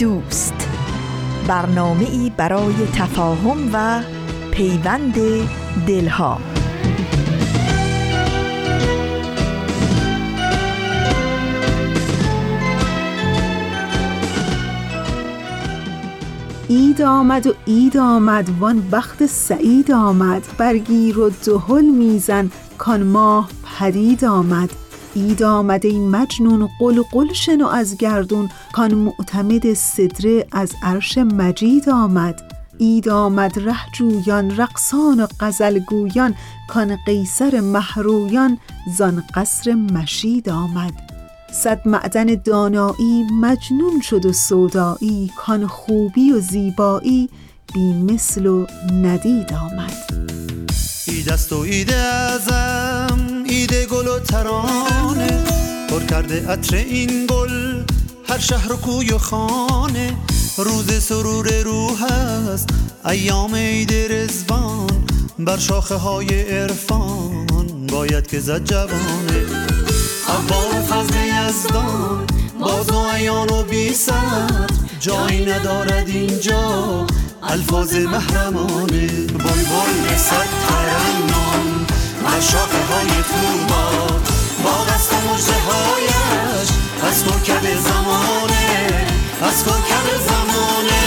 دوست. برنامه ای برای تفاهم و پیوند دلها. اید آمد و اید آمد وان بخت سعید آمد. برگیر و دهل میزن کان ماه پدید آمد. اید آمده ای مجنون قل قل شنو از گردون کان معتمد صدره از عرش مجید آمد. اید آمد ره جویان رقصان و غزلگویان کان قیصر محرویان زان قصر مشید آمد. صد معدن دانایی مجنون شد و سودایی کان خوبی و زیبایی بی مثل و ندید آمد. ایدست و ایده گل و ترانه پر کرده عطر این گل هر شهر و کوی و خانه. روز سرور روح است ایام عید رزوان بر شاخه های عرفان. باید که زد جوانه. عبار فضل یزدان باز و ایان و بی جایی ندارد اینجا الفاظ محرمانه. بلبل صد ترنم. از شاخه های طوبی با دست مژده هایش. از کوکب زمانه از کوکب زمانه.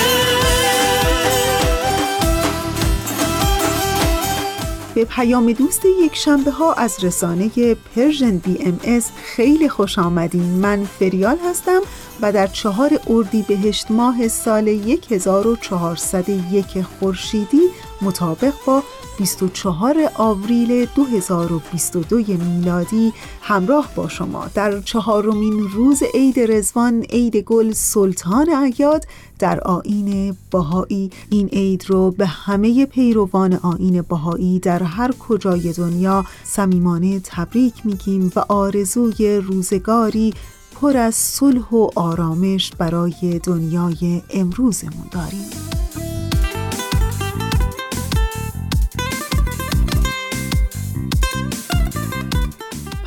به پیام دوست یک شنبه ها از رسانه Persian BMS خیلی خوش آمدین. من فریال هستم و در چهار اردی بهشت ماه سال 1401 خورشیدی مطابق با 24 آوریل 2022 میلادی همراه با شما در چهارمین روز عید رزوان عید گل سلطان عیاد در آین باهایی این عید رو به همه پیروان آین باهایی در هر کجای دنیا صمیمانه تبریک میگیم و آرزوی روزگاری پر از صلح و آرامش برای دنیای امروزمون داریم.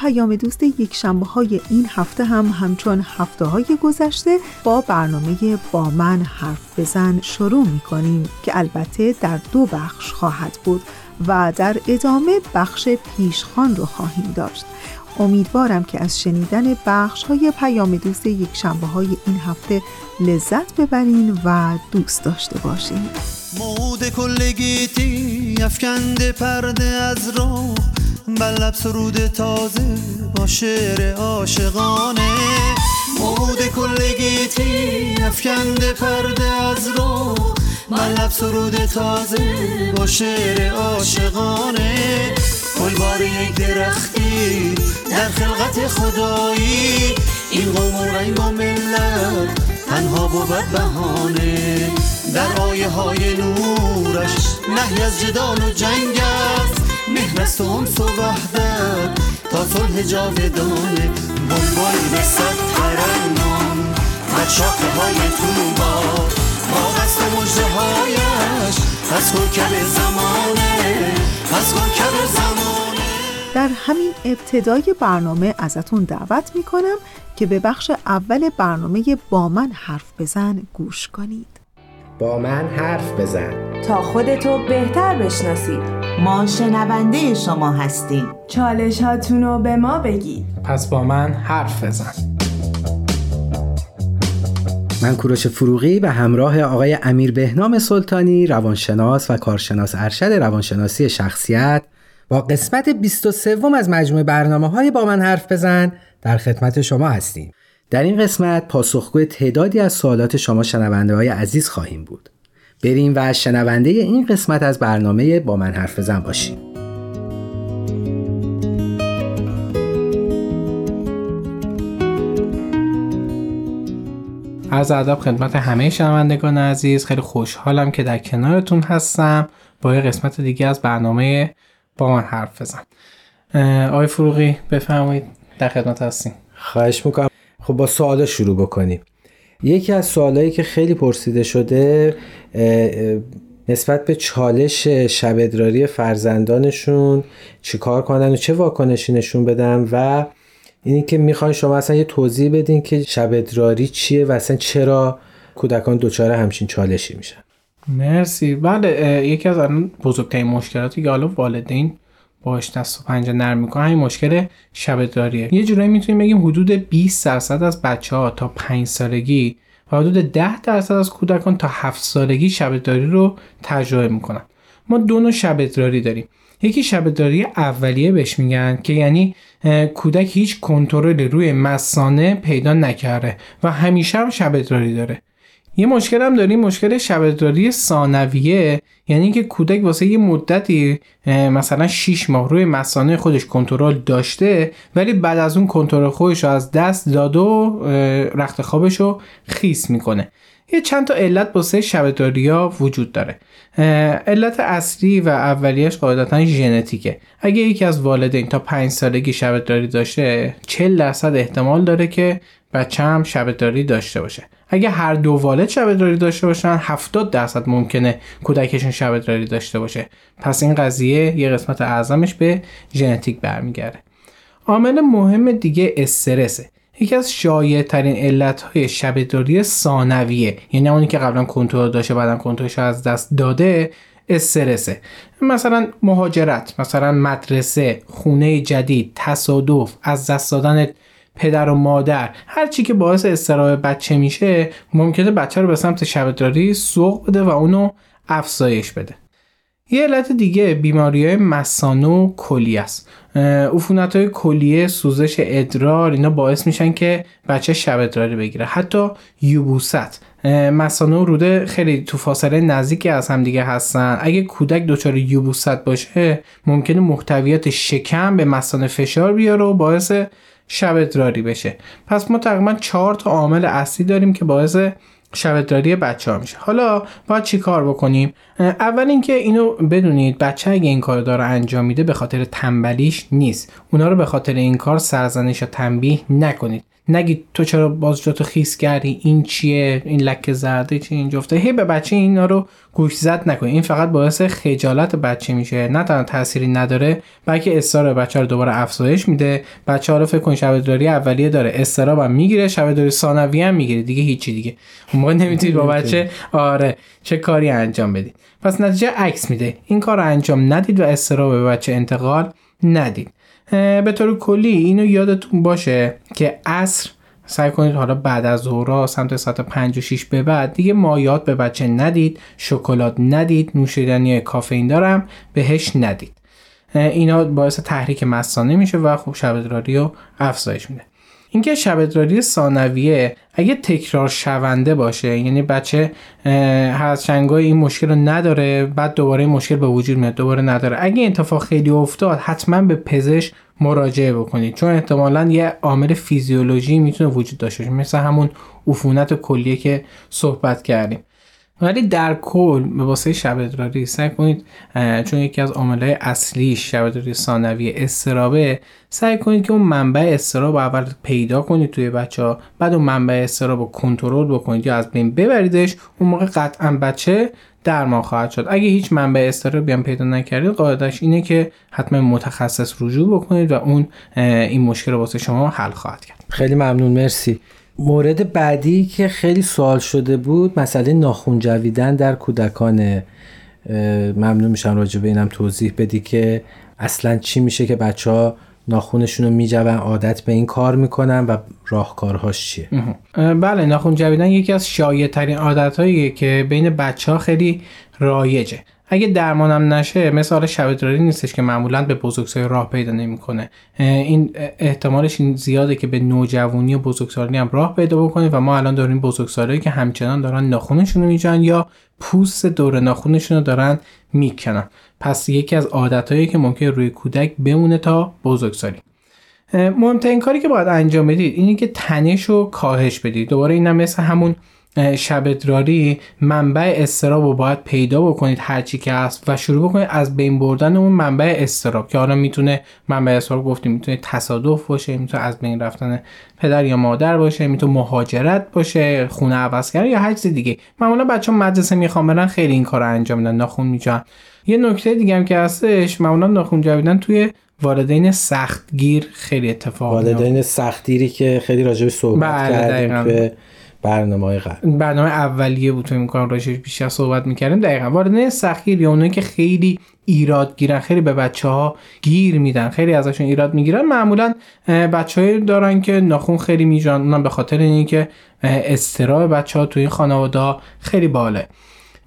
پیام دوست یک شنبه های این هفته هم همچون هفته های گذشته با برنامه با من حرف بزن شروع می کنیم که البته در دو بخش خواهد بود و در ادامه بخش پیشخان رو خواهیم داشت. امیدوارم که از شنیدن بخش های پیام دوست یک شنبه های این هفته لذت ببرین و دوست داشته باشین. مود کلگیتی افکنده پرده از رو بلب سرود تازه با شعر عاشقانه. مود کلگیتی افکنده پرده از رو. بلب سرود تازه با شعر عاشقانه. بار یک درختی در خلقت خدایی. این قوم و رنگ و ملت تنها بود بهانه. در آیه های نورش نهی از جدال و جنگ است. مهرست و انس و وحدت تا صلح جاودانه بلبل به صد ترنم. از شاخه های توبا با قصد مجده هایش از کوکب زمانه از کوکب زمانه. در همین ابتدای برنامه ازتون دعوت می‌کنم که به بخش اول برنامه با من حرف بزن گوش کنید. با من حرف بزن. تا خودتو بهتر بشناسید. ما شنونده شما هستیم. چالش هاتونو به ما بگید. پس با من حرف بزن. من کوروش فروغی به همراه آقای امیر بهنام سلطانی روانشناس و کارشناس ارشد روانشناسی شخصیت با قسمت 23 از مجموعه برنامه های با من حرف بزن در خدمت شما هستیم. در این قسمت پاسخگوی تعدادی از سوالات شما شنونده های عزیز خواهیم بود. بریم و شنونده این قسمت از برنامه با من حرف بزن باشیم. از ادب خدمت همه شنوندگان عزیز خیلی خوشحالم که در کنارتون هستم با یه قسمت دیگه از برنامه با من حرف بزن. آقای فروغی بفرمایید در خدمت هستیم. خواهش می‌کنم. خب با سوال شروع بکنیم. یکی از سوالایی که خیلی پرسیده شده نسبت به چالش شب ادراری فرزندانشون چیکار کنن و چه واکنشی نشون بدن و اینی که می‌خوان شما اصلا یه توضیح بدین که شب ادراری چیه و اصلا چرا کودکان دچار همچین چالشی میشن. مرسی. بله یکی از بزرگترین مشکلاتی که حالا والدین باش دست و پنجه نرم می‌کنن این مشکل شب داریه. یه جورایی می‌تونیم بگیم حدود 20 درصد از بچه ها تا 5 سالگی و حدود 10 درصد از کودکان تا 7 سالگی شب داری رو تجربه می‌کنن. ما دو نوع شب داری داریم. یکی شب داری اولیه بهش میگن که یعنی کودک هیچ کنترلی روی مسانه پیدا نکرده و همیشه هم شب داره. یه مشکل هم داریم مشکل شبداری ثانویه. یعنی اینکه کودک واسه یه مدتی مثلا 6 ماه روی مسانه خودش کنترل داشته ولی بعد از اون کنترل خودش رو از دست داد و رخت خوابش رو خیس می‌کنه. یه چند تا علت واسه شبداری ها وجود داره. علت اصلی و اولیش قاعدتا ژنتیکه. اگه یکی از والدین تا 5 سالگی شبداری داشته 40 درصد احتمال داره که بچه هم شبداری داشته باشه. اگه هر دو والد شبداری داشته باشن 70 درصد ممکنه کودکشون شبداری داشته باشه. پس این قضیه یه قسمت اعظمش به ژنتیک برمیگرده. عامل مهم دیگه استرسه. یکی از شایع ترین علت های شبداری ثانویه. یعنی اونی که قبلا کنترل داشته بعدا کنترلش از دست داده استرسه. مثلا مهاجرت مثلا مدرسه خونه جدید تصادف از دست دادن پدر و مادر. هر چی که باعث استراب بچه میشه ممکنه بچه رو به سمت شبداری سوق بده و اونو افزایش بده. یه علت دیگه بیماری های مسانو و کلیه است. عفونت های کلیه سوزش ادرار اینا باعث میشن که بچه شب ادراری بگیره. حتی یوبوست. مسانو روده خیلی تو فاصله نزدیکی از هم دیگه هستن. اگه کودک دچار یوبوست باشه ممکنه محتویات شکم به مسانه فشار بیاره و باعث شب ادراری بشه. پس ما تقریبا چهار تا عامل اصلی داریم که باعث شبداری بچه ها میشه. حالا باید چی کار بکنیم؟ اول اینکه اینو بدونید بچه اگه این کار داره انجام میده به خاطر تنبلیش نیست. اونا رو به خاطر این کار سرزنش یا تنبیه نکنید. نگید تو چرا باز جاتو خیس کردی؟ این چیه؟ این لکه زرده چی؟ این جفته؟ هی به بچه اینا رو گوش زد نکنید این فقط باعث خجالت بچه میشه. نه تنها تأثیری نداره بلکه استار بچه رو دوباره افزایش میده. بچه رو فکر کن شبداری اولیه داره. استراب هم می‌گیره شبداری ثانویه هم می‌گیره. دیگه هیچی دیگه. اون موقع نمی‌تونید با بچه آره چه کاری انجام بدید پس نتیجه عکس میده. این کار رو انجام ندید و استراب به بچه انتقال ندید. به طور کلی اینو یادتون باشه که عصر سعی کنید حالا بعد از ظهر سمت ساعت 5 و 6 به بعد دیگه مایات به بچه ندید شکلات ندید نوشیدنی کافئین دارم بهش ندید. اینا باعث تحریک مثانه میشه و خوب شبدراری رو افزایش میده. اینکه شب ادراری ثانویه اگه تکرار شونده باشه یعنی بچه هر از این مشکل رو نداره بعد دوباره این مشکل به وجود میاد دوباره نداره. اگه این اتفاق خیلی افتاد حتما به پزشک مراجعه بکنید. چون احتمالا یه عامل فیزیولوژی می‌تونه وجود داشته باشه مثل همون عفونت کلیه که صحبت کردیم. ولی در کل به واسه شب ادراری سعی کنید چون یکی از عاملهای اصلی شب ادراری ثانوی استرابه سعی کنید که اون منبع استراب اول پیدا کنید توی بچه ها بعد اون منبع استراب رو کنترل بکنید یا از بین ببریدش اون موقع قطعا بچه درمان خواهد شد. اگه هیچ منبع استرابی هم پیدا نکردید قاعدش اینه که حتما متخصص رجوع بکنید و اون این مشکل رو واسه شما حل خواهد کرد. خیلی ممنون مرسی. مورد بعدی که خیلی سوال شده بود مسئله ناخون جویدن در کودکان ممنون میشم راجع به اینم توضیح بدی که اصلا چی میشه که بچه ها ناخونشون رو میجون عادت به این کار می‌کنن و راهکارهاش چیه؟ بله ناخون جویدن یکی از شایع ترین عادت که بین بچه ها خیلی رایجه. اگه درمانم نشه مثال شبدراری نیستش که معمولا به بزرگسالی راه پیدا نمی‌کنه. این احتمالش این زیاده که به نوجوانی و بزرگسالی هم راه پیدا بکنه و ما الان داریم بزرگسالی که همچنان دارن ناخونشون رو میجن یا پوست دور ناخونشون رو دارن می‌کنن. پس یکی از عادتهایی که ممکن روی کودک بمونه تا بزرگسالی. مهمترین کاری که باید انجام بدید اینه که تنش رو کاهش بدید. دوباره اینم مثل همون شب ادراری منبع استراب رو باید پیدا بکنید هرچی که هست و شروع بکنید از بین بردن اون منبع استراب که حالا می‌تونه منبع استراب گفتیم می‌تونه تصادف باشه می‌تونه از بین رفتن پدر یا مادر باشه می‌تونه مهاجرت باشه خونه عوض کردن یا هر چیز دیگه. معمولا بچه مدرسه می‌خوام برن خیلی این کار انجام میدن ناخون میجان یه نکته دیگه هم که هستش معمولا ناخون جویدن توی والدین سختگیر خیلی اتفاق والدین سختگیری که خیلی راجع صحبت بله کردیم برنامه قبل. برنامه اولیه بود فکر می‌کنم راجعش بیشتر صحبت می‌کردیم. دقیقاً. وارد سختگیر یا اونایی که خیلی ایراد گیرن خیلی به بچه ها گیر میدن خیلی ازشون ایراد می‌گیرن معمولا بچه دارن که ناخون خیلی میجان اونم به خاطر اینکه استراب بچه ها توی خانواده خیلی باله.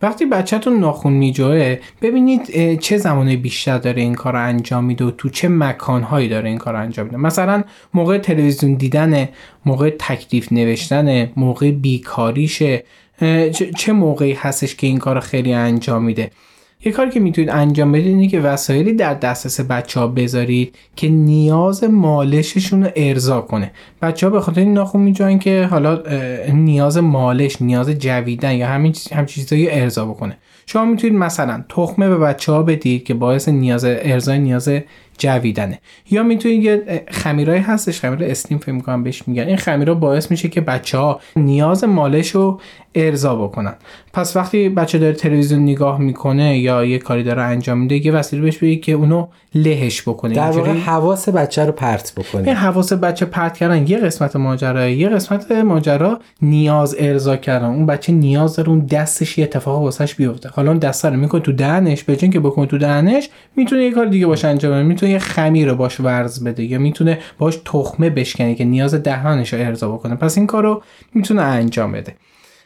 وقتی بچهتون ناخون میجوه ببینید چه زمانی بیشتر داره این کار رو انجام میده و تو چه مکانهایی داره این کار رو انجام میده. مثلا موقع تلویزیون دیدن موقع تکلیف نوشتن موقع بیکاریشه چه موقعی هستش که این کار خیلی انجام میده. یه کاری که می‌تونید انجام بدید اینه که وسایلی در دسترس بچه ها بذارید که نیاز مالششون رو ارضا کنه. بچه ها به خاطر این ناخون میجوین که حالا نیاز مالش نیاز جویدن یا همین هم چیزایی ارضا بکنه. شما می‌تونید مثلا تخمه به بچه ها بدید که باعث نیاز ارزای نیاز جویدنه. یا می‌تونید یه خمیرای هستش خمیر استیم فکر می‌کنم بهش میگن. این خمیرا باعث میشه که بچه ها نیاز مالش رو ارضا بکنن. پس وقتی بچه داره تلویزیون نگاه می‌کنه یا یه کاری داره انجام میده یه وسیله بهش بگید که اونو لهش بکنه. در واقع حواس بچه رو پرت بکنه. این حواس بچه پرت کردن یه قسمت ماجرا یه قسمت ماجرا نیاز ارضا کردن. اون بچه نیاز داره اون دستش یه اتفاق واسش بیفته. حالا اون دست رو می‌کنه تو دهنش به که بکنه تو دهنش می‌تونه یه کار دیگه باشه انجام بده. می‌تونه یه خمیر رو باش ورز بده یا می‌تونه باش تخمه بشکنه که نیاز دهانش رو ارضا بکنه. پس این کارو می‌تونه انجام بده.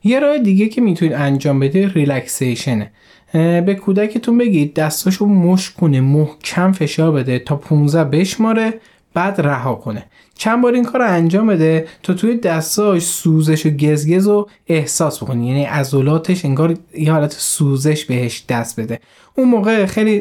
یه راه دیگه که می‌تونید انجام بده ریلکسیشنه به کودکتون بگید دستاشو مش کنه محکم فشار بده تا 15 بشماره بعد رها کنه. چند بار این کار رو انجام بده تا توی دستاش سوزش و گزگز رو احساس بکنی. یعنی عضلاتش انگار یه حالت سوزش بهش دست بده. اون موقع خیلی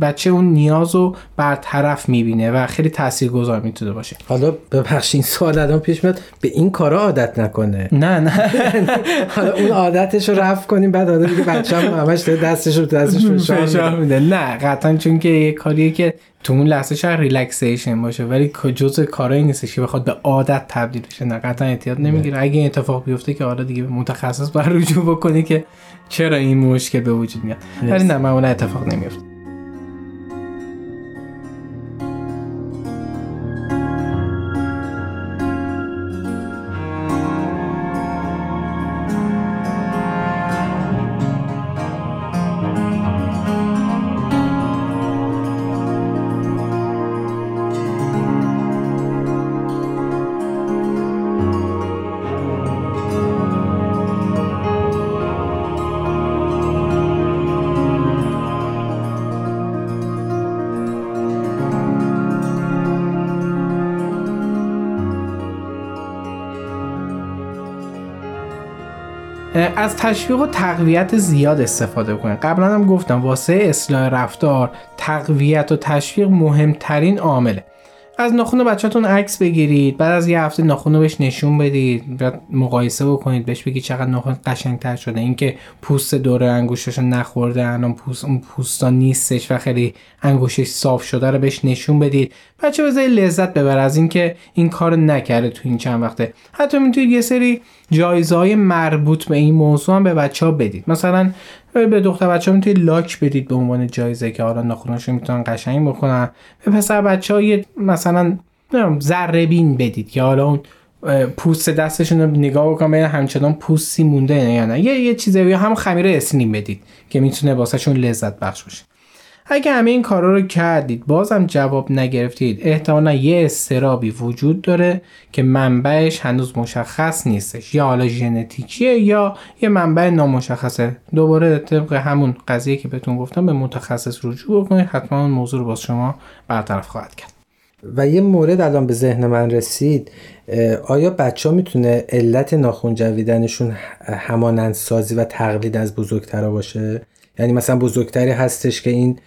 بچه اون نیاز رو برطرف می‌بینه و خیلی تاثیر گذار می‌تونه باشه. حالا ببخش این سوال الان پیش میاد به این کارا عادت نکنه؟ نه نه. حالا اون عادتش رو رفت کنیم بعد آدم دیگه بچه هم همش دستش رو دستش فشار میده. نه قطعا چون که یه کاریه که تو اون لحظه شاید ریلکسیشن باشه ولی جزء کارایی نیستش که بخواد به عادت تبدیل بشه. نه قطعا احتیاط نمی‌گیره. اگه این اتفاق بیفته که حالا دیگه متخصص بر رجوع بکنی که چرا این مشکل به وجود میاد. ولی نه معمولا اتفاق نمیفته. از تشویق و تقویت زیاد استفاده کنید قبلا هم گفتم واسه اصلاح رفتار تقویت و تشویق مهمترین عامله. از ناخون بچهتون عکس بگیرید بعد از یه هفته ناخون رو بهش نشون بدید بعد مقایسه بکنید بهش بگید چقدر ناخون قشنگتر شده. اینکه پوست دور انگوشش نخورده الان پوست اون پوستا نیستش و خیلی انگوشش صاف شده رو بهش نشون بدید. بچه بذاری لذت ببر از اینکه این کار نکرده تو این چند وقته. حتی می‌تونید یه سری جایزه های مربوط به این موضوع هم به بچه ها بدید. مثلا به دختر بچه ها می‌تونید لاک بدید به عنوان جایزه که حالا ناخوناشون می‌تونن قشنگ بکنن به پسر بچه ها یه مثلا ذره بین بدید که حالا اون پوست دستشون رو نگاه بکنم همچنان پوستی مونده یا نه. یه یه چیزی هم خمیر اسنیم بدید که می‌تونه واسهشون لذت بخش باشه. اگه همه این کارا رو کردید بازم جواب نگرفتید احتمالا یه استرابی وجود داره که منبعش هنوز مشخص نیستش. یا حالا ژنتیکیه یا یه منبع نامشخصه. دوباره طبق همون قضیه که بهتون گفتم به متخصص رجوع بکنید. حتما اون موضوع رو باز شما برطرف خواهد کرد. و یه مورد الان به ذهن من رسید آیا بچه ها می‌تونه علت ناخون جویدنشون همانند سازی و تقلید از بزرگترا باشه؟ یعنی مثلا بزرگتری هستش که این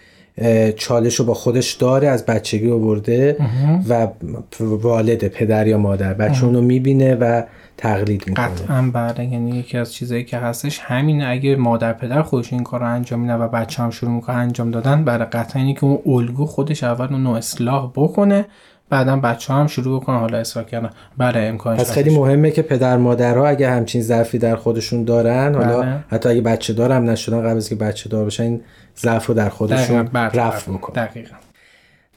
چالش رو با خودش داره از بچگی آورده و والد پدر یا مادر. بچه اونو می‌بینه و تقلید می‌کنه. قطعا بله. یعنی یکی از چیزایی که هستش همین اگه مادر پدر خودش این کار رو انجام میده و بچه هم شروع می‌کنه انجام دادن برای قطعا اینه که اون الگو خودش اول اونو اصلاح بکنه بعدا بچه هم شروع بکنن حالا اصلاح کردن. بله امکانش پس خیلی مهمه که پدر مادرها اگه همچین ضعفی در خودشون دارن حالا بله. حتی اگه بچه دارم نشدن قبل از که بچه دار بشن این ضعف رو در خودشون رفع بکنن دقیقا.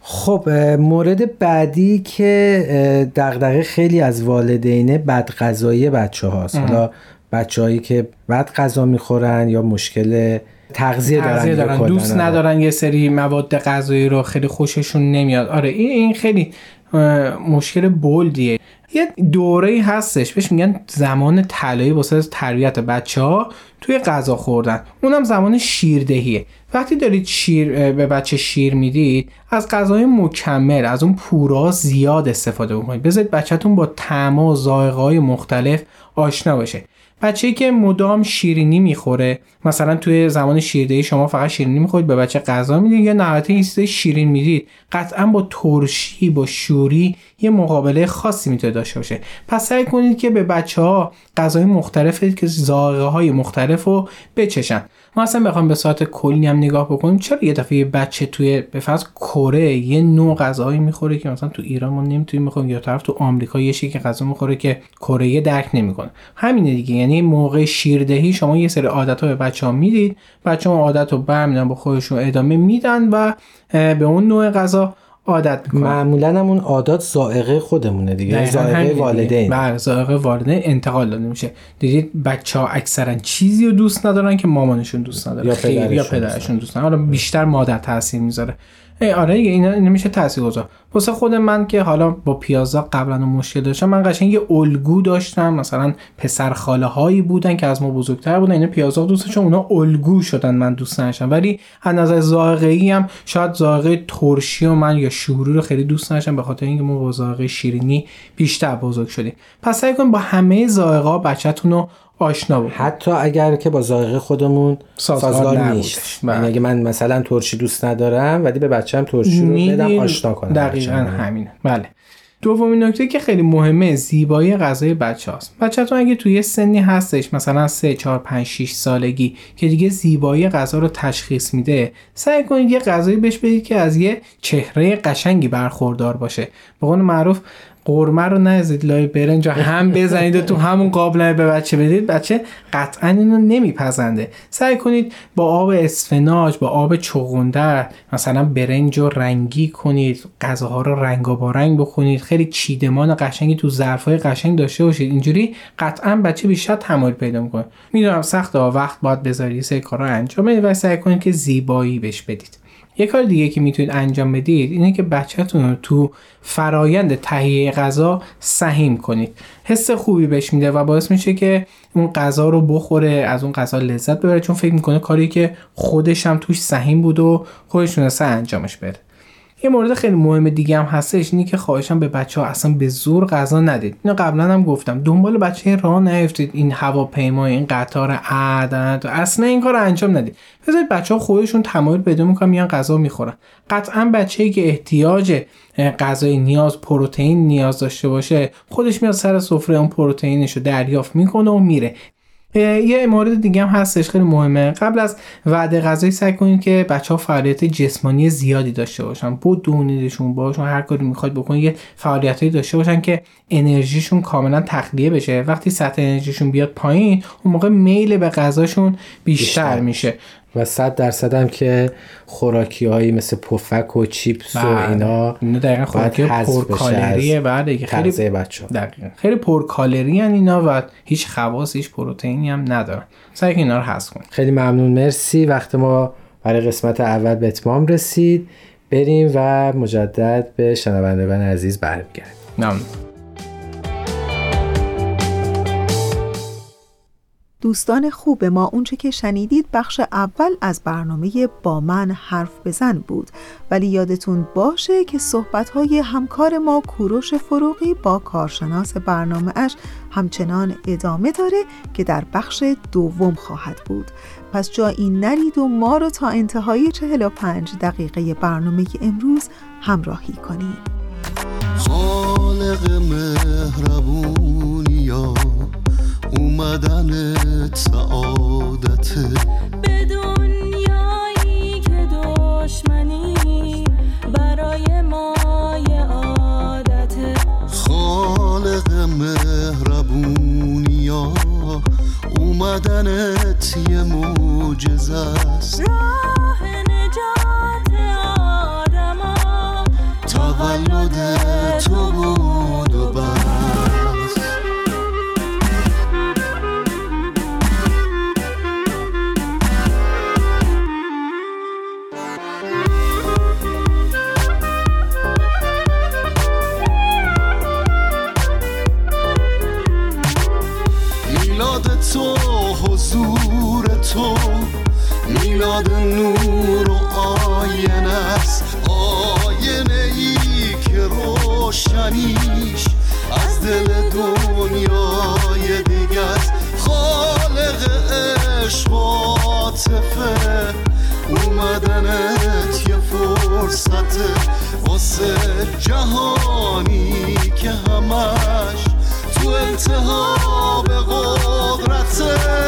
خب مورد بعدی که دغدغه خیلی از والدینه بد غذایی بچه هاست حالا بچه هایی که بد غذا می‌خورن یا مشکل تغذیه دارن, دارن. دوست ندارن یه سری مواد غذایی رو خیلی خوششون نمیاد. آره این خیلی مشکل بولدیه یه دوره هستش بهش میگن زمان طلایی واسه تربیت بچه ها توی غذا خوردن. اونم زمان شیردهیه. وقتی دارید شیر به بچه شیر می‌دید از غذای مکمل از اون پورا زیاد استفاده بکنید. بذارید بچهتون با طعم و ذائقه های مختلف آشنا باشه. بچه‌ای که مدام شیرینی می‌خوره مثلا توی زمان شیردهی شما فقط شیرینی می‌خورید به بچه غذا می‌دید یا نهایتا این شیرین می‌دید. قطعا با ترشی با شوری یه مقابله خاصی می‌تونه داشته باشه. پس سعی کنید که به بچه ها غذای مختلف که ذائقه های مختلف رو بچشن. ما اصلا بخوام به ساعت کلی هم نگاه بکنیم چرا یه دفعه یه بچه توی به فرض کره یه نوع غذایی می‌خوره که مثلا تو ایران ما نمی‌تونیم بخوریم یا طرف تو آمریکا یه که غذا می‌خوره که کره درک نمی‌کنه. همینه دیگه یعنی موقع شیردهی شما یه سری عادت ها به بچه ها می‌دید بچه ها عادت رو برمیدن با خودشون ادامه میدن و به اون نوع غذا عادت می‌کنن معمولا هم اون عادات زائقه خودمونه دیگه. زائقه والدین. بله زائقه والدین انتقال داده میشه. دیدید بچه ها اکثرا چیزی رو دوست ندارن که مامانشون دوست نداره یا پدرشون, یا پدرشون دوست نداره حالا بیشتر مادر تاثیر می‌ذاره. ای آره دیگه اینا, اینا میشه تاثیرگذار. واسه خود من که حالا با پیازا قبلا مشکل داشتم من قشنگ یه الگو داشتم. مثلا پسر خاله هایی بودن که از ما بزرگتر بودن اینا پیازا دوستشون اونا الگو شدن من دوست نداشتم. ولی از نظر ذائقه ای هم شاید ذائقه ترشی و من یا شوری رو خیلی دوست نداشتم به خاطر اینکه ما با ذائقه شیرینی بیشتر بزرگ شدیم. پس سعی کنید با همه ذائقه بچه‌تون رو آشنا بود حتی اگر که با ذائقه خودمون سازگار نیست. یعنی اگه من مثلا ترشی دوست ندارم ولی به بچه‌م ترشی رو بدم آشنا کنم دقیقا همینه. بله. دومین نکته که خیلی مهمه زیبایی غذای بچه هاست بچهتون اگه توی سنی هستش مثلا 3 4 5 6 سالگی که دیگه زیبایی غذا رو تشخیص میده سعی کنید یه غذایی بهش بدید که از یه چهره قشنگی برخوردار باشه. به قول معروف قرمه رو نزدید لای برنج هم بزنید و تو همون قابلمه به بچه بدید. بچه قطعا اینو نمیپزنده. سعی کنید با آب اسفناج با آب چغندر مثلا برنج رو رنگی کنید غذاها رو رنگ بخونید. خیلی چیدمان قشنگی تو ظرفای قشنگ داشته باشید. اینجوری قطعا بچه بیشتر تمایل پیدا می‌کنه. می‌دونم سخت وقت باید بذارید سه کارا انجام بدید و سعی کنید که زیبایی بهش بدید. یه کار دیگه که می‌تونید انجام بدید اینه که بچهتون رو تو فرایند تهیه غذا سهیم کنید. حس خوبی بهش میده و باعث میشه که اون غذا رو بخوره از اون غذا لذت ببره چون فکر می‌کنه کاری که خودش هم توش سهیم بود و خودش تونسته انجامش بده. یه مورد خیلی مهم دیگه هم هستش اینه که خواهشم به بچه ها اصلا به زور غذا ندید. اینو قبلا هم گفتم دنبال بچه راه نیفتید. این هواپیما این قطار عدد اصلا این کار انجام ندید. بذارید بچه ها خودشون تمایل پیدا می‌کنن میان غذا می‌خورن. قطعا بچه ای که احتیاج غذای نیاز پروتئین نیاز داشته باشه خودش میاد سر سفره اون پروتئینش رو دریافت می‌کنه و میره. یه مورد دیگه هم هستش خیلی مهمه. قبل از وعده غذایی سعی کنید که بچه ها فعالیت جسمانی زیادی داشته باشن. بدونیدشون باشون هر کاری می‌خواد بکنید یه فعالیتی داشته باشن که انرژیشون کاملا تخلیه بشه. وقتی سطح انرژیشون بیاد پایین اون موقع میل به غذاشون بیشتر, بیشتر. میشه. و صد درصد هم که خوراکی هایی مثل پفک و چیپس و اینا اینا دقیقا خوراکی پر کالریه بعد خیلی بچه. دقیقا. خیلی پر کالری اینا و هیچ خواص هیچ پروتئینی هم ندارن. سعی کن اینا رو حذف کن خیلی ممنون. مرسی. وقت ما برای قسمت اول به اتمام رسید. بریم و مجدد به شنوندگان عزیز برمیگردیم. ممنون. دوستان خوب ما اونچه که شنیدید بخش اول از برنامه با من حرف بزن بود. ولی یادتون باشه که صحبتهای همکار ما کوروش فروغی با کارشناس برنامه اش همچنان ادامه داره که در بخش دوم خواهد بود. پس جایی نرید و ما رو تا انتهای 45 دقیقه برنامه امروز همراهی کنید. خالق مهربونی یا اومدن سعادته به دنیایی که دشمنی برای ما یه عادته خالق مهربونی یا اومدنت یه معجزه است. راه نجات آدما تولد تو بود روشنیش از دل دنیای دیگه است خالق عشق و عاطفه اومدنت یه فرصته واسه جهانی که همش تو انتها به قدرته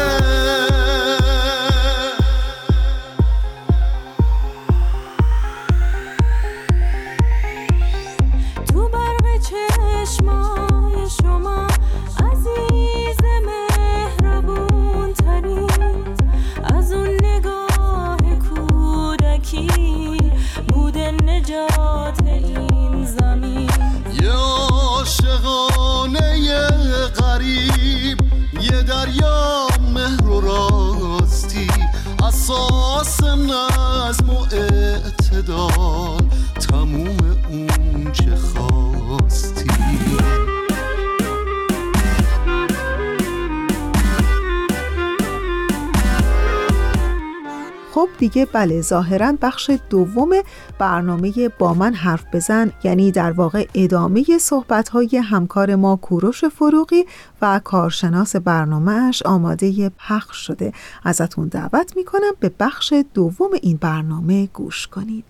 دیگه بله ظاهرا بخش دوم برنامه با من حرف بزن یعنی در واقع ادامه صحبت‌های همکار ما کوروش فروغی و کارشناس برنامهش آماده پخش شده. ازتون دعوت می‌کنم به بخش دوم این برنامه گوش کنید.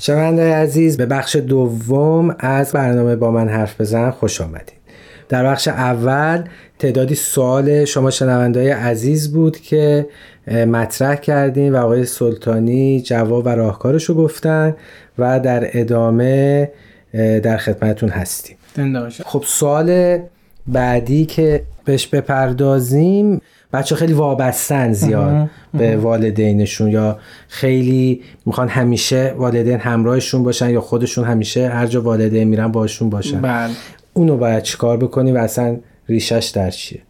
شنونده عزیز به بخش دوم از برنامه با من حرف بزن خوش آمدید. در بخش اول تعدادی سوال شما شنونده عزیز بود که مطرح کردیم و آقای سلطانی جواب و راهکارش رو گفتن و در ادامه در خدمتون هستیم. خب سوال بعدی که بهش بپردازیم بچه خیلی وابستن زیاد به والدینشون یا خیلی می‌خوان همیشه والدین همراهشون باشن یا خودشون همیشه هر جا والدین میرن باشون باشن. بله. اونو باید چیکار بکنی و اصلا ریشش در چیه.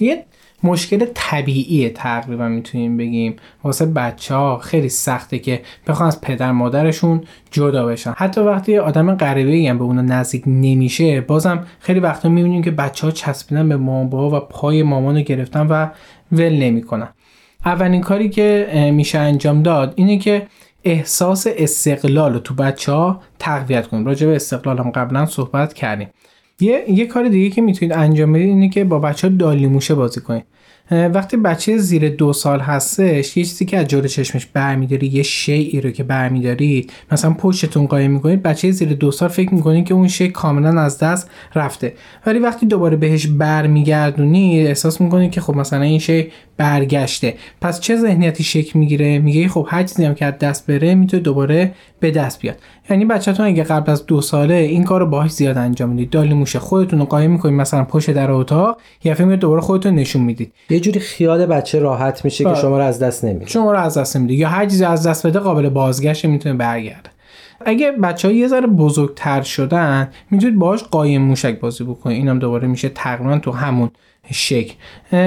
یه مشکل طبیعیه تقریبا می‌تونیم بگیم. واسه بچه ها خیلی سخته که بخوان از پدر مادرشون جدا بشن. حتی وقتی آدم غریبه هم به اونا نزدیک نمیشه بازم خیلی وقتا می‌بینیم که بچه ها چسبیدن به مامان و پای مامان رو گرفتن و ول نمی‌کنن. اولین کاری که میشه انجام داد اینه که احساس استقلال رو تو بچه ها تقویت کنیم. راجع به استقلال هم قبلا صحبت کردیم. یه, یه کار دیگه که می‌تونید انجام بدید اینه که با بچه ها دالی موشه بازی کنید. وقتی بچه زیر دو سال هستش یه چیزی که از جلو چشمش برمیداری یه شیعی رو که برمیدارید مثلا پشتتون قایم می‌کنید بچه زیر دو سال فکر می‌کنید که اون شی کاملا از دست رفته. ولی وقتی دوباره بهش برمیگردونید احساس می‌کنید که خب مثلا این شی برگشته. پس چه ذهنیتی شکل می‌گیره؟ میگه خب هر چیزی هم که از دست بره می‌تونه دوباره به دست بیاد. یعنی بچه‌تون اگه قبل از دو ساله این کارو باهاش زیاد انجام می‌دید. دالی موشه خودتون رو قایم می‌کنید مثلا پشت در اتاق یه دوباره خودتون نشون می‌دید. یه جوری خیال بچه راحت میشه. که شما رو از دست نمیده. شما رو از دست نمیده. یا هر چیزی از دست بده قابل بازگشت می‌تونه برگرده. اگه بچه ها یه ذره بزرگتر شدن می‌تونید باهاش قایم موشک بازی بکنید. اینم دوباره میشه تقریبا تو همون شکل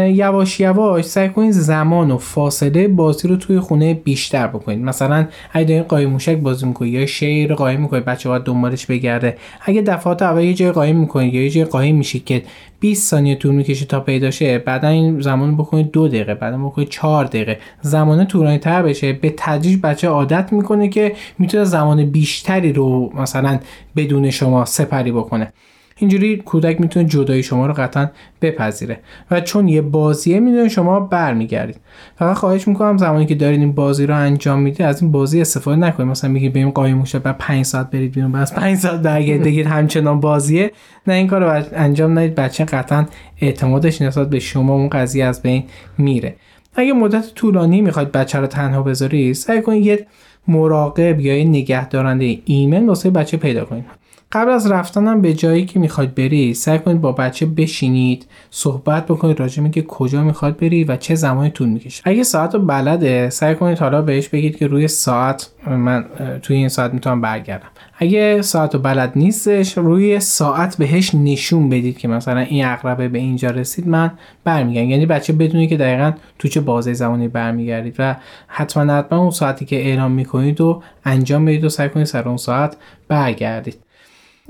یواش یواش سعی کنید زمان و فاصله بازی رو توی خونه بیشتر بکنید. مثلا اگه دارین قایم موشک بازی می‌کنید یا شیر قایم می‌کنید بچه باید دنبالش بگرده. اگه دفعات اول یه جای قایم می‌کنید یا یه جای قایم میشید که 20 ثانیه طول می‌کشه تا پیدا شه بعدا این زمان بکنید دو دقیقه بعدا بکنید چهار دقیقه. زمان طولانی تر بشه. به تدریج بچه عادت می‌کنه که می‌تونه زمان بیشتری رو مثلا بدون شما سپری بکنه. اینجوری کودک می‌تونه جدایی شما رو قطعا بپذیره. و چون یه بازیه می‌دونه شما برمیگردید. فقط خواهش می‌کنم زمانی که دارین این بازی رو انجام می‌دید از این بازی استفاده نکنید. مثلا میگی بریم قایم موشه بعد 5 ساعت برید بیرون بعد 5 ساعت برگردید همچنان بازیه. نه این کار رو انجام ندید. بچه قطعا اعتمادش نسبت به شما اون قضیه از بین میره. اگه مدت طولانی می‌خواید بچه رو تنها بذارید سعی کنید یه مراقب یا یه نگهدارنده ایمن واسه بچه پیدا کنید. قبل از رفتنم به جایی که می‌خواید بری سعی کنید با بچه بشینید صحبت بکنید راجع که کجا می‌خواد بری و چه زمانی طول می‌کشه. اگه ساعت رو بلده سعی کنید حالا بهش بگید که روی ساعت من توی این ساعت می‌تونم برگردم. اگه ساعت رو بلد نیستش روی ساعت بهش نشون بدید که مثلا این اقربه به اینجا رسید من برمیگردم. یعنی بچه بدونی که دقیقا تو چه بازه زمانی برمیگردید و حتما حتما اون ساعتی که اعلام می‌کنید و انجام بدید و سعی کنید سر اون ساعت برگردید.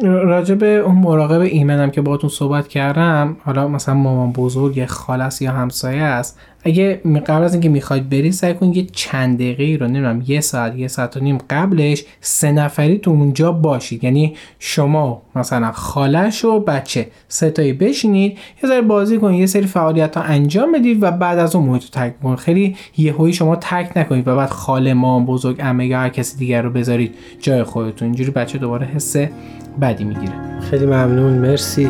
راجع به اون مراقب ایمنم که باهاتون صحبت کردم حالا مثلا مامان بزرگ خالص یا همسایه است اگه قبل از اینکه می‌خواید برید سعی کنید یه چند دقیقه رو نمی‌دونم یه ساعت یه ساعت و نیم قبلش سه نفری تو اونجا باشید. یعنی شما مثلا خالش و بچه سه تایی بشینید یه ذره بازی کنید یه سری فعالیت ها انجام بدید و بعد از اون محیط ترک کنید. خیلی یهویی شما ترک نکنید و بعد خاله مام بزرگ عمه یا هر کسی دیگر رو بذارید جای خودتون. اینجوری بچه دوباره حس بدی می‌گیره. خیلی ممنون. مرسی.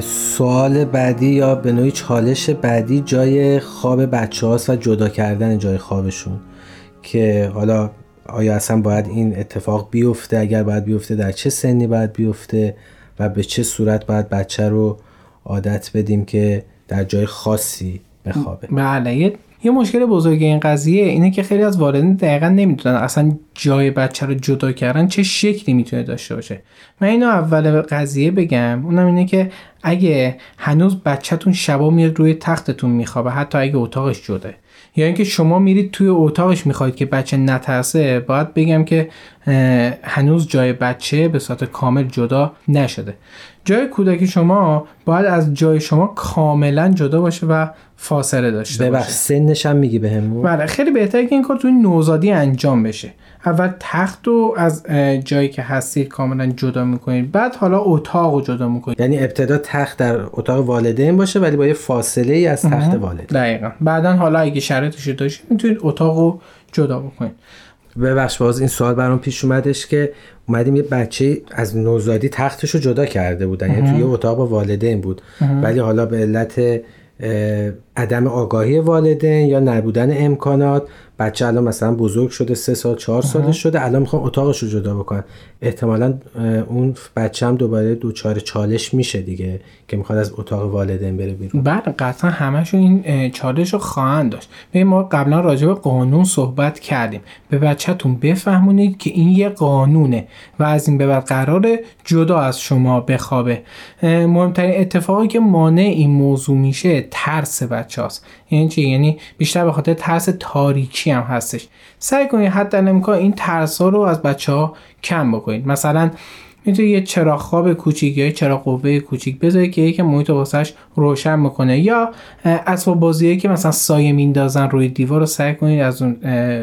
سوال بعدی یا به نوعی چالش بعدی جای خواب بچه هاست و جدا کردن جای خوابشون که حالا آیا اصلا باید این اتفاق بیفته؟ اگر باید بیفته در چه سنی باید بیفته؟ و به چه صورت باید بچه رو عادت بدیم که در جای خاصی بخوابه؟ بله یه مشکل بزرگ این قضیه اینه که خیلی از والدین دقیقا نمی‌دونن اصلا جای بچه رو جدا کردن چه شکلی می‌تونه داشته باشه. من اینو اول قضیه بگم اونم اینه که اگه هنوز بچهتون شبا میاد روی تختتون میخوابه حتی اگه اتاقش جده یا اینکه شما میرید توی اتاقش می‌خواید که بچه نترسه باید بگم که هنوز جای بچه به صورت کامل جدا نشده. جای کودک شما باید از جای شما کاملا جدا باشه و فاصله داشته باشه. سنش هم میگی بهمون؟ بله خیلی بهتره که این کار توی نوزادی انجام بشه. اول تخت رو از جایی که هستید کاملا جدا می‌کنید. بعد حالا اتاق رو جدا می‌کنید. یعنی ابتدا تخت در اتاق والدین باشه ولی با یه فاصله ای از تخت والدین دقیقا. بعدا حالا اگه شرایطش داشتید می‌تونید اتاق رو جدا بکنید. ببخش باز این سوال برام پیش اومدش که اومدیم یه بچه از نوزادی تختش رو جدا کرده بودن. یعنی توی اتاق با والدین بود. ولی حالا به علت عدم آگاهی والدین یا نبودن امکانات بچه الان مثلا بزرگ شده سه سال چهار سالش شده الان می‌خوام اتاقش رو جدا بکنن. احتمالا اون بچه هم دوباره دوچار چالش میشه دیگه که می‌خواد از اتاق والدین بره بیرون. بعد قطعا همشون این چالش رو خواهند داشت. به ما قبلا راجع به قانون صحبت کردیم. به بچهتون بفهمونید که این یه قانونه و از این به بعد قرار جدا از شما بخوابه. مهمترین اتفاقی که مانع این موضوع میشه ترس بچه هاست یعنی چی؟ یعنی بیشتر به خاطر ترس تاریکی هم هستش. سعی کنید حتی امکان این ترس ها رو از بچه ها کم بکنید. مثلا می‌تونید یه چراغ خواب کوچیک یا چراغ قوه کوچیک بذارید که یکی محیط واسش روشن می‌کنه یا اسباب بازیایی که مثلا سایه میندازن روی دیوار رو سعی کنید از اون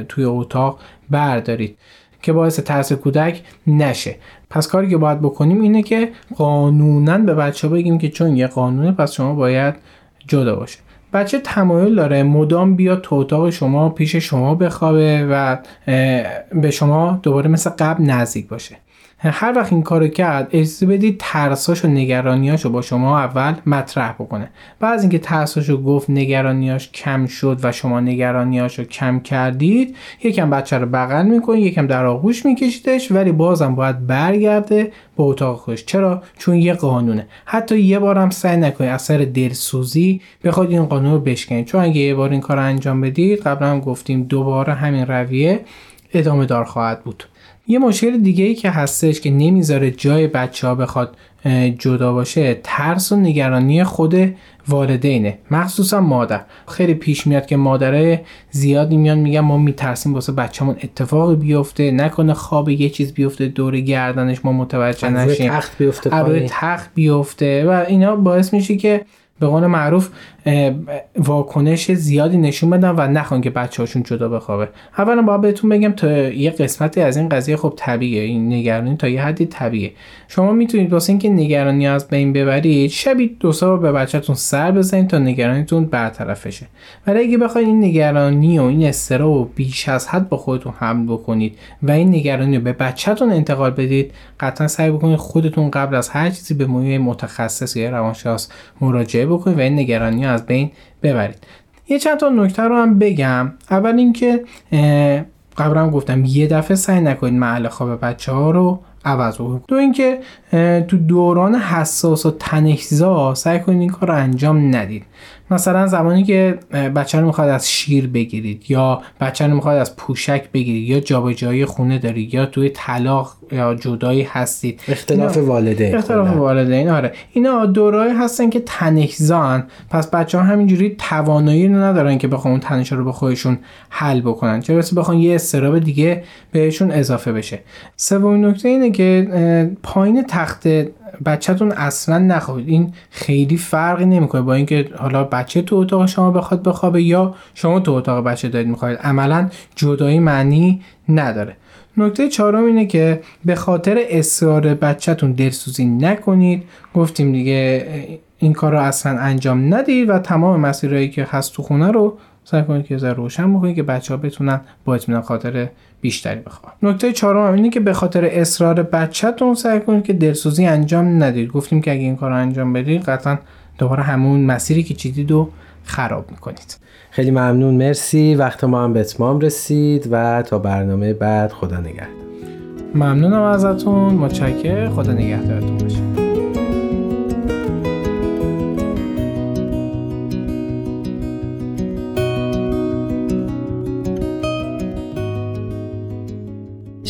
توی اتاق بردارید که باعث ترس کودک نشه. پس کاری که باید بکنیم اینه که قانونا به بچه بگیم که چون یه قانونه پس شما باید جدا باشه بچه تمایل داره مدام بیاد تو اتاق شما پیش شما بخوابه و به شما دوباره مثل قبل نزدیک باشه. هر وقت این کارو کرد اجازه بدید ترساش و نگرانیاش رو با شما اول مطرح بکنه. بعد از اینکه ترساش رو گفت نگرانیاش کم شد و شما نگرانیاش رو کم کردید یکم بچه رو بغل می‌کنید یکم در آغوش میکشیدش ولی بازم باید برگرده به اتاق خودش. چرا؟ چون یه قانونه. حتی یه بارم سعی نکنید اثر دلسوزی بخواد این قانون رو بشکنید. چون اگه یه بار این کار انجام بدید قبلا هم گفتیم دوباره همین رویه ادامه دار خواهد بود. یه مشکل دیگه ای که هستش که نمی‌ذاره جای بچه ها بخواد جدا باشه ترس و نگرانی خود والدینه مخصوصا مادر. خیلی پیش میاد که مادره زیادی میان میگن ما میترسیم واسه بچه‌مون اتفاقی بیفته نکنه خواب یه چیز بیفته دور گردنش ما متوجه نشیم. تخت بیفته تخت بیفته و اینا باعث میشه که به قول معروف واکنش زیادی نشون بدن و نخوان که بچه هاشون جدا بخوابه. اولا باید بهتون بگم تا یه قسمتی از این قضیه خب طبیعیه. این نگرانی تا یه حدی طبیعیه. شما می‌تونید واسه اینکه نگرانی از بین ببرید شبی دو سه به بچهتون سر بزنید تا نگرانیتون برطرف بشه. ولی اگه بخواید این نگرانی و این استرا بیش از حد با خودتون حمل بکنید و این نگرانی رو به بچهتون انتقال بدید قطعا سعی بکنید خودتون قبل از هر چیزی به متخصص یا روانشناس مراجعه بکنید و این نگرانی از بین ببرید. یه چند تا نکته رو هم بگم. اول اینکه قبلا گفتم یه دفعه سعی نکنید محل خواب بچه ها رو عوض بکنید. دو اینکه تو دوران حساس و تنشزا سعی کنید این کار رو انجام ندید. مثلا زمانی که بچه رو می‌خواد از شیر بگیرید یا بچه رو می‌خواد از پوشک بگیرید یا جابجایی خونه دارید یا توی طلاق یا جدایی هستید. اختلاف والدین اختلاف والدین آره. اینا دورایی هستن که تنشزان پس بچه ها همینجوری توانایی رو ندارن که بخوان اون تنش رو به خودشون حل بکنن. چرا بخوان یه استراب دیگه بهشون اضافه بشه. سومین نکته اینه که پایین تخت بچهتون اصلا نخوابید. این خیلی فرقی نمی‌کنه با اینکه حالا بچه تو اتاق شما بخواد بخوابه یا شما تو اتاق بچه دارید می‌خواید عملا جدایی معنی نداره. نکته چهارم اینه که به خاطر اصرار بچهتون دلسوزی نکنید. گفتیم دیگه این کار رو اصلا انجام ندید و تمام مسیرهایی که هست تو خونه رو سعی کنید که روشن بکنید که بچه ها بتونن با اطمینان خاطر بیشتری بخوام نکته چهارم اینه که به خاطر اصرار بچهتون سعی کنید که دلسوزی انجام ندید. گفتیم که اگه این کار رو انجام بدید قطعا دوباره همون مسیری که چیدید رو خراب می‌کنید. خیلی ممنون مرسی. وقت ما هم به اتمام رسید و تا برنامه بعد خدا نگهدار. ممنونم ازتون. متشکر خدا نگهدارتون باشه.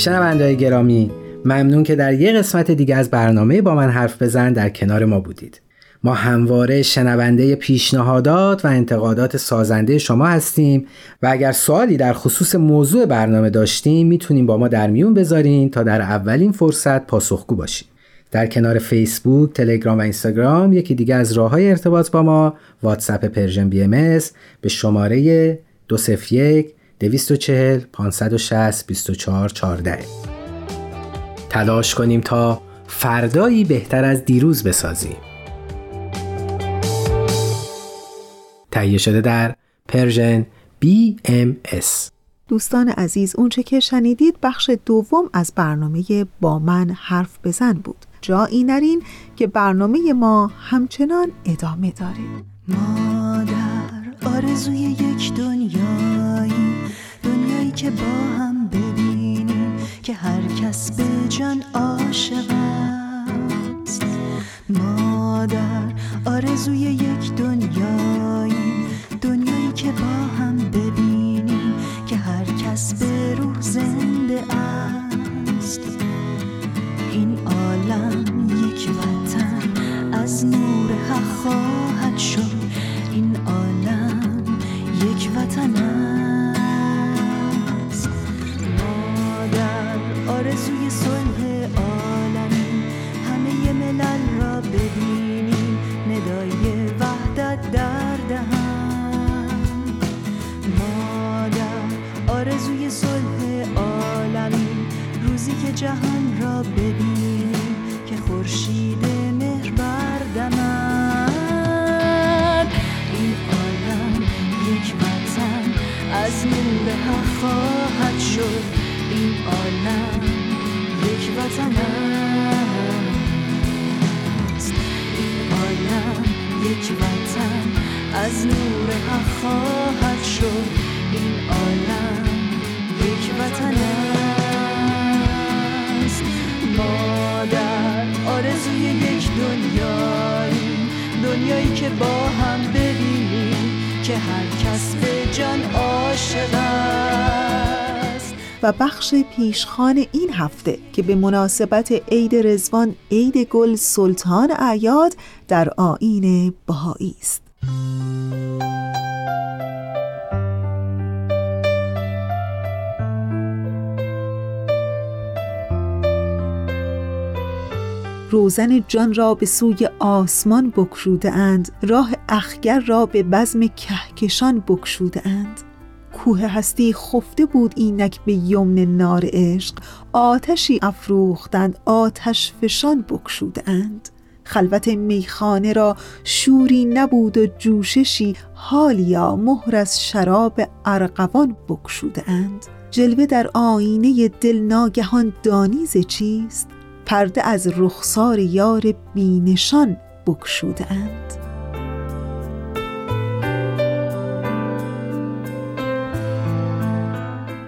شنونده گرامی ممنون که در یه قسمت دیگه از برنامه با من حرف بزن در کنار ما بودید. ما همواره شنونده پیشنهادات و انتقادات سازنده شما هستیم و اگر سوالی در خصوص موضوع برنامه داشتین می‌تونین با ما در میون بذارین تا در اولین فرصت پاسخگو باشیم. در کنار فیسبوک، تلگرام و اینستاگرام یکی دیگه از راه های ارتباط با ما واتساپ Persian BMS به شماره 201 240 560 24 14 تلاش کنیم تا فردایی بهتر از دیروز بسازیم. تهیه شده در پرژن BMS دوستان عزیز اونچه که شنیدید بخش دوم از برنامه با من حرف بزن بود. جایی نرین که برنامه ما همچنان ادامه داره. مادر آرزوی یک دنیایی که با هم ببینیم که هر کس به جان عاشق است. مادر آرزوی یک دنیایی دنیایی که با هم ببینیم که هر کس به روح زنده است. این عالم یک وطن از نور حق جهان را ببینی که خورشید مهر بردمد این عالم یک وطن از این به خواهد شد. این عالم یک وطن است. این عالم یک وطن از نور حق خواهد شد. این عالم یک وطن است. ما در آرزوی یک دنیایی. دنیایی که با هم ببینیم که هر کس به جان عاشق است. و بخش پیشخان این هفته که به مناسبت عید رزوان عید گل سلطان اعیاد در آیین بهایی است. روزن جان را به سوی آسمان بکشوده اند راه اخگر را به بزم کهکشان بکشوده اند کوه هستی خفته بود اینک به یمن نار عشق آتشی افروختند آتش فشان بکشوده اند خلوت میخانه را شوری نبود و جوششی حالیا مهر از شراب ارغوان بکشوده جلوه در آینه دل ناگهان دانیز چیست؟ پرده از رخسار یار بینشان بکشوده اند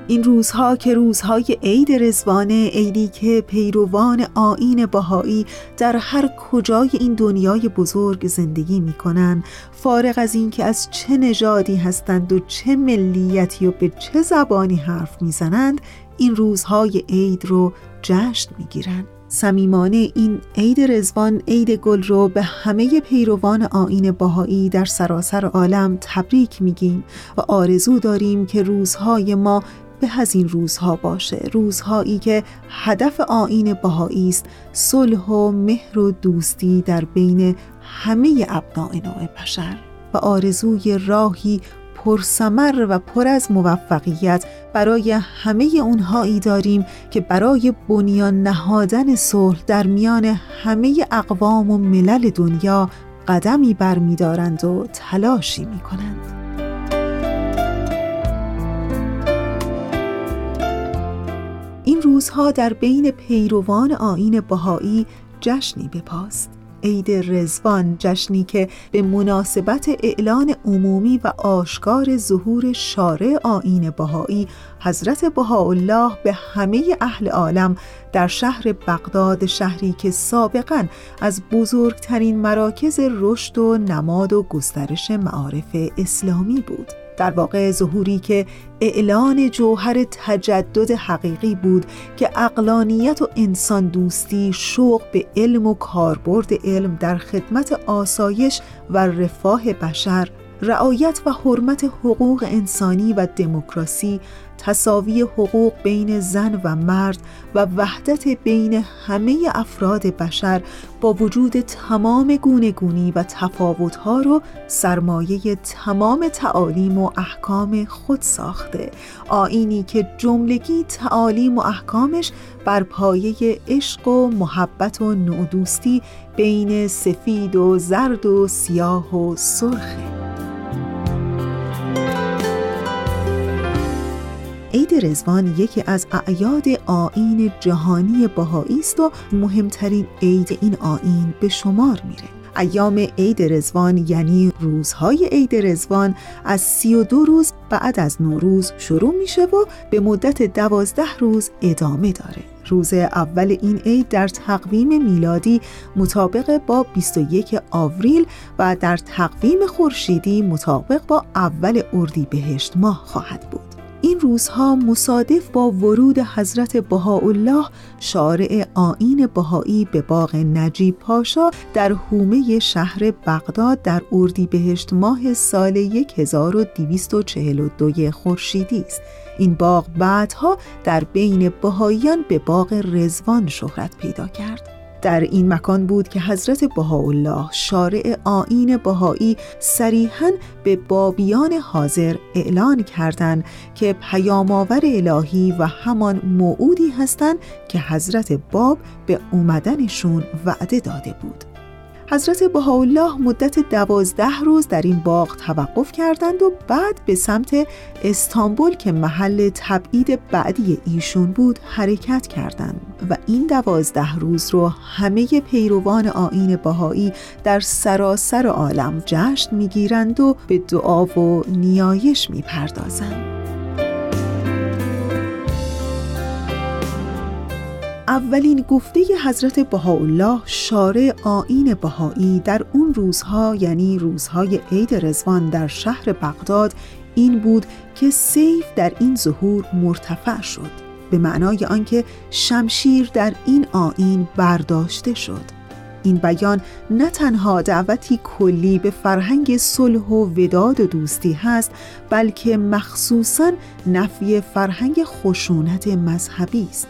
این روزها که روزهای عید رزوانه عیدی که پیروان آین بهایی در هر کجای این دنیای بزرگ زندگی می کنند فارغ از اینکه از چه نژادی هستند و چه ملیتی و به چه زبانی حرف می‌زنند این روزهای عید رو جشن می گیرند صمیمانه این عید رزوان عید گل رو به همه پیروان آین باهایی در سراسر عالم تبریک میگیم و آرزو داریم که روزهای ما به از این روزها باشه. روزهایی که هدف آین بهایی است صلح و مهر و دوستی در بین همه ابناع نوع بشر. و آرزوی راهی پرسمر و پر از موفقیت برای همه اونهایی داریم که برای بنیان نهادن صلح در میان همه اقوام و ملل دنیا قدمی برمیدارند و تلاشی می کنند. این روزها در بین پیروان آین بهایی جشنی بپاست عید رزوان جشنی که به مناسبت اعلان عمومی و آشکار ظهور شارع آین بهایی حضرت بهاءالله به همه اهل عالم در شهر بغداد شهری که سابقا از بزرگترین مراکز رشد و نماد و گسترش معارف اسلامی بود. در واقع ظهوری که اعلان جوهر تجدد حقیقی بود که اقلانیت و انسان دوستی شوق به علم و کاربرد علم در خدمت آسایش و رفاه بشر رعایت و حرمت حقوق انسانی و دموکراسی تساوی حقوق بین زن و مرد و وحدت بین همه افراد بشر با وجود تمام گونگونی و تفاوتها رو سرمایه تمام تعالیم و احکام خود ساخته. آینی که جملگی تعالیم و احکامش بر پایه عشق و محبت و نودوستی بین سفید و زرد و سیاه و سرخه عید رزوان یکی از اعیاد آین جهانی بهایی است و مهمترین عید این آین به شمار میره. ایام عید رزوان یعنی روزهای عید رزوان از سی و دو روز بعد از نوروز شروع میشه و به مدت دوازده روز ادامه داره. روز اول این عید در تقویم میلادی مطابق با 21 آوریل و در تقویم خورشیدی مطابق با اول اردیبهشت ماه خواهد بود. این روزها مصادف با ورود حضرت بهاءالله شارع آین بهایی به باغ نجیب پاشا در حومه شهر بغداد در اردیبهشت ماه سال 1242 خورشیدی است. این باغ بعدها در بین بهاییان به باغ رزوان شهرت پیدا کرد. در این مکان بود که حضرت بهاءالله شارع آین بهایی صریحا به بابیان حاضر اعلان کردند که پیامآور الهی و همان موعودی هستند که حضرت باب به اومدنشون وعده داده بود. حضرت بهاءالله مدت دوازده روز در این باغ توقف کردند و بعد به سمت استانبول که محل تبعید بعدی ایشون بود حرکت کردند و این دوازده روز رو همه پیروان آین بهایی در سراسر عالم جشن می‌گیرند و به دعا و نیایش می‌پردازند. اولین گفته حضرت بهاءالله شارع آین بهایی در اون روزها یعنی روزهای عید رزوان در شهر بغداد این بود که سیف در این ظهور مرتفع شد به معنای آنکه شمشیر در این آین برداشته شد. این بیان نه تنها دعوتی کلی به فرهنگ صلح و وداد و دوستی هست بلکه مخصوصا نفی فرهنگ خشونت مذهبی است.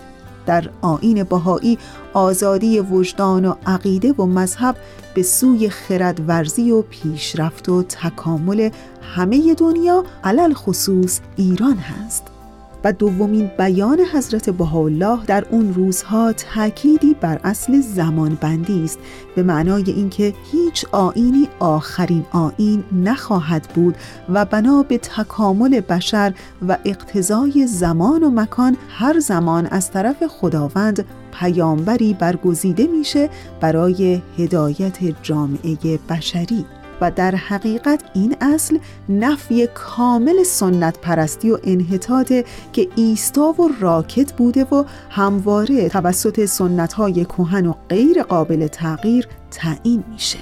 در آین بهایی آزادی وجدان و عقیده و مذهب به سوی خردورزی و پیشرفت و تکامل همه دنیا علل خصوص ایران هست. و دومین بیان حضرت بهاءالله در اون روزها تأکیدی بر اصل زمان بندی است. به معنای اینکه هیچ آینی آخرین آین نخواهد بود و بنا به تکامل بشر و اقتضای زمان و مکان هر زمان از طرف خداوند پیامبری برگزیده میشه برای هدایت جامعه بشری. و در حقیقت این اصل نفی کامل سنت پرستی و انحطاط که ایستا و راکت بوده و همواره توسط سنت های کوهن و غیر قابل تغییر تعیین میشه.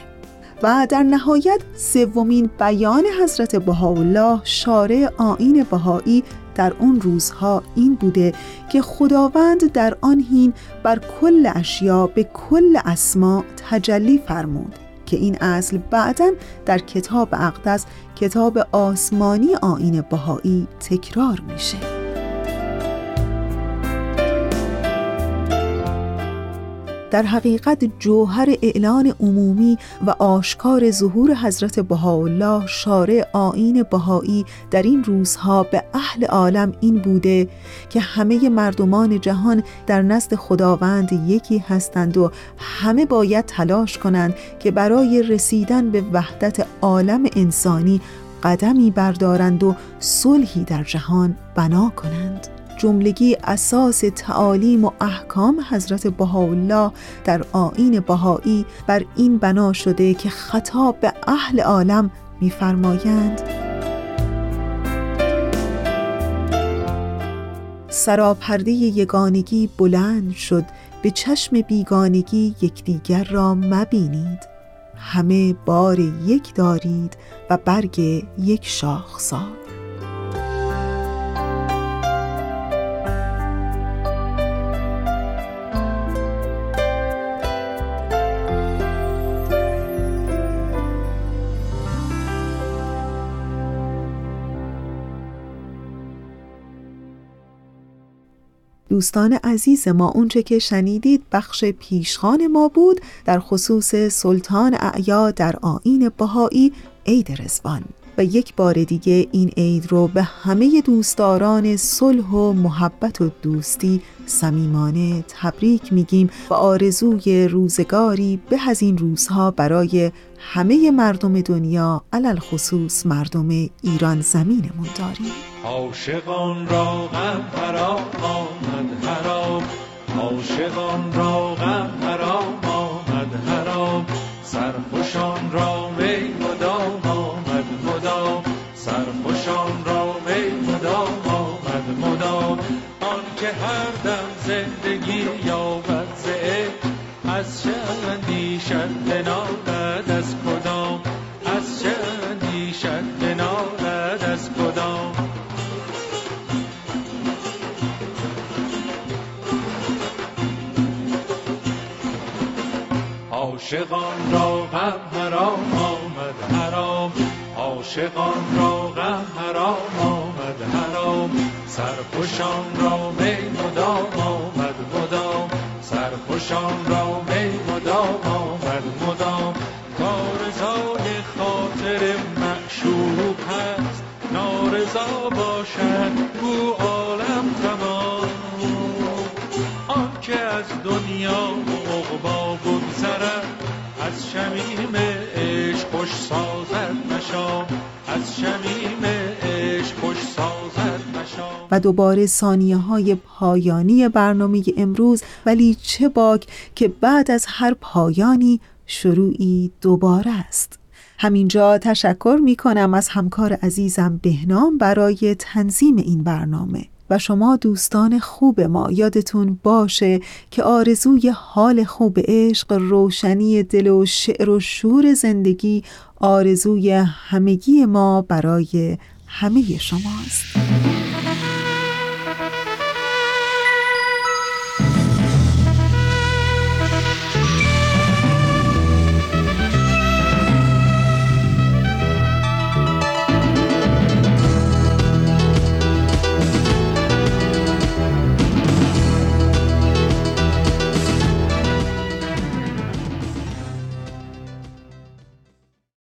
و در نهایت سومین بیان حضرت بهاءالله شارع آین بهایی در اون روزها این بوده که خداوند در آن هین بر کل اشیا به کل اسما تجلی فرمود. که این اصل بعدا در کتاب اقدس کتاب آسمانی آین بهایی تکرار میشه. در حقیقت جوهر اعلان عمومی و آشکار ظهور حضرت بهاءالله شارع آین بهایی در این روزها به اهل عالم این بوده که همه مردمان جهان در نزد خداوند یکی هستند و همه باید تلاش کنند که برای رسیدن به وحدت عالم انسانی قدمی بردارند و صلحی در جهان بنا کنند. جملگی اساس تعالیم و احکام حضرت بهاءالله در آین بهایی بر این بنا شده که خطاب به اهل عالم می‌فرمایند. سراپرده یگانگی بلند شد به چشم بیگانگی یکدیگر را مبینید. همه بار یک دارید و برگ یک شاخسار دوستان عزیز ما اونچه که شنیدید بخش پیشخان ما بود در خصوص سلطان اعیا در آین بهایی عید رزوان و یک بار دیگه این عید رو به همه دوستداران صلح و محبت و دوستی صمیمانه تبریک میگیم و آرزوی روزگاری به از این روزها برای همه مردم دنیا علل خصوص مردم ایران زمینمون داریم. عاشقان را غم آمد حرام. عاشقان را غم آمد حرام. سرخوشان را می مدام هر دم زندگی یابد زه از چه اندیشد بنالد از کدام؟ از چه اندیشد بنالد از کدام؟ عاشقان را غم حرام آمد حرام. عاشقان را غم حرام آمد حرام. سرخوشان را می مدام آمد مدام. سرخوشان را می مدام آمد مدام. کارزای خاطر معشوق هست نارضا باشد گو عالم تمام. آن که از دنیا و عقبا بگذرد از شمی شمیم عشق خوش سازد مشام. از شمیم و دوباره ثانیه های پایانی برنامه امروز ولی چه باک که بعد از هر پایانی شروعی دوباره است. همینجا تشکر می کنم از همکار عزیزم بهنام برای تنظیم این برنامه. و شما دوستان خوب ما یادتون باشه که آرزوی حال خوب عشق روشنی دل و شعر و شور زندگی آرزوی همگی ما برای همه شماست.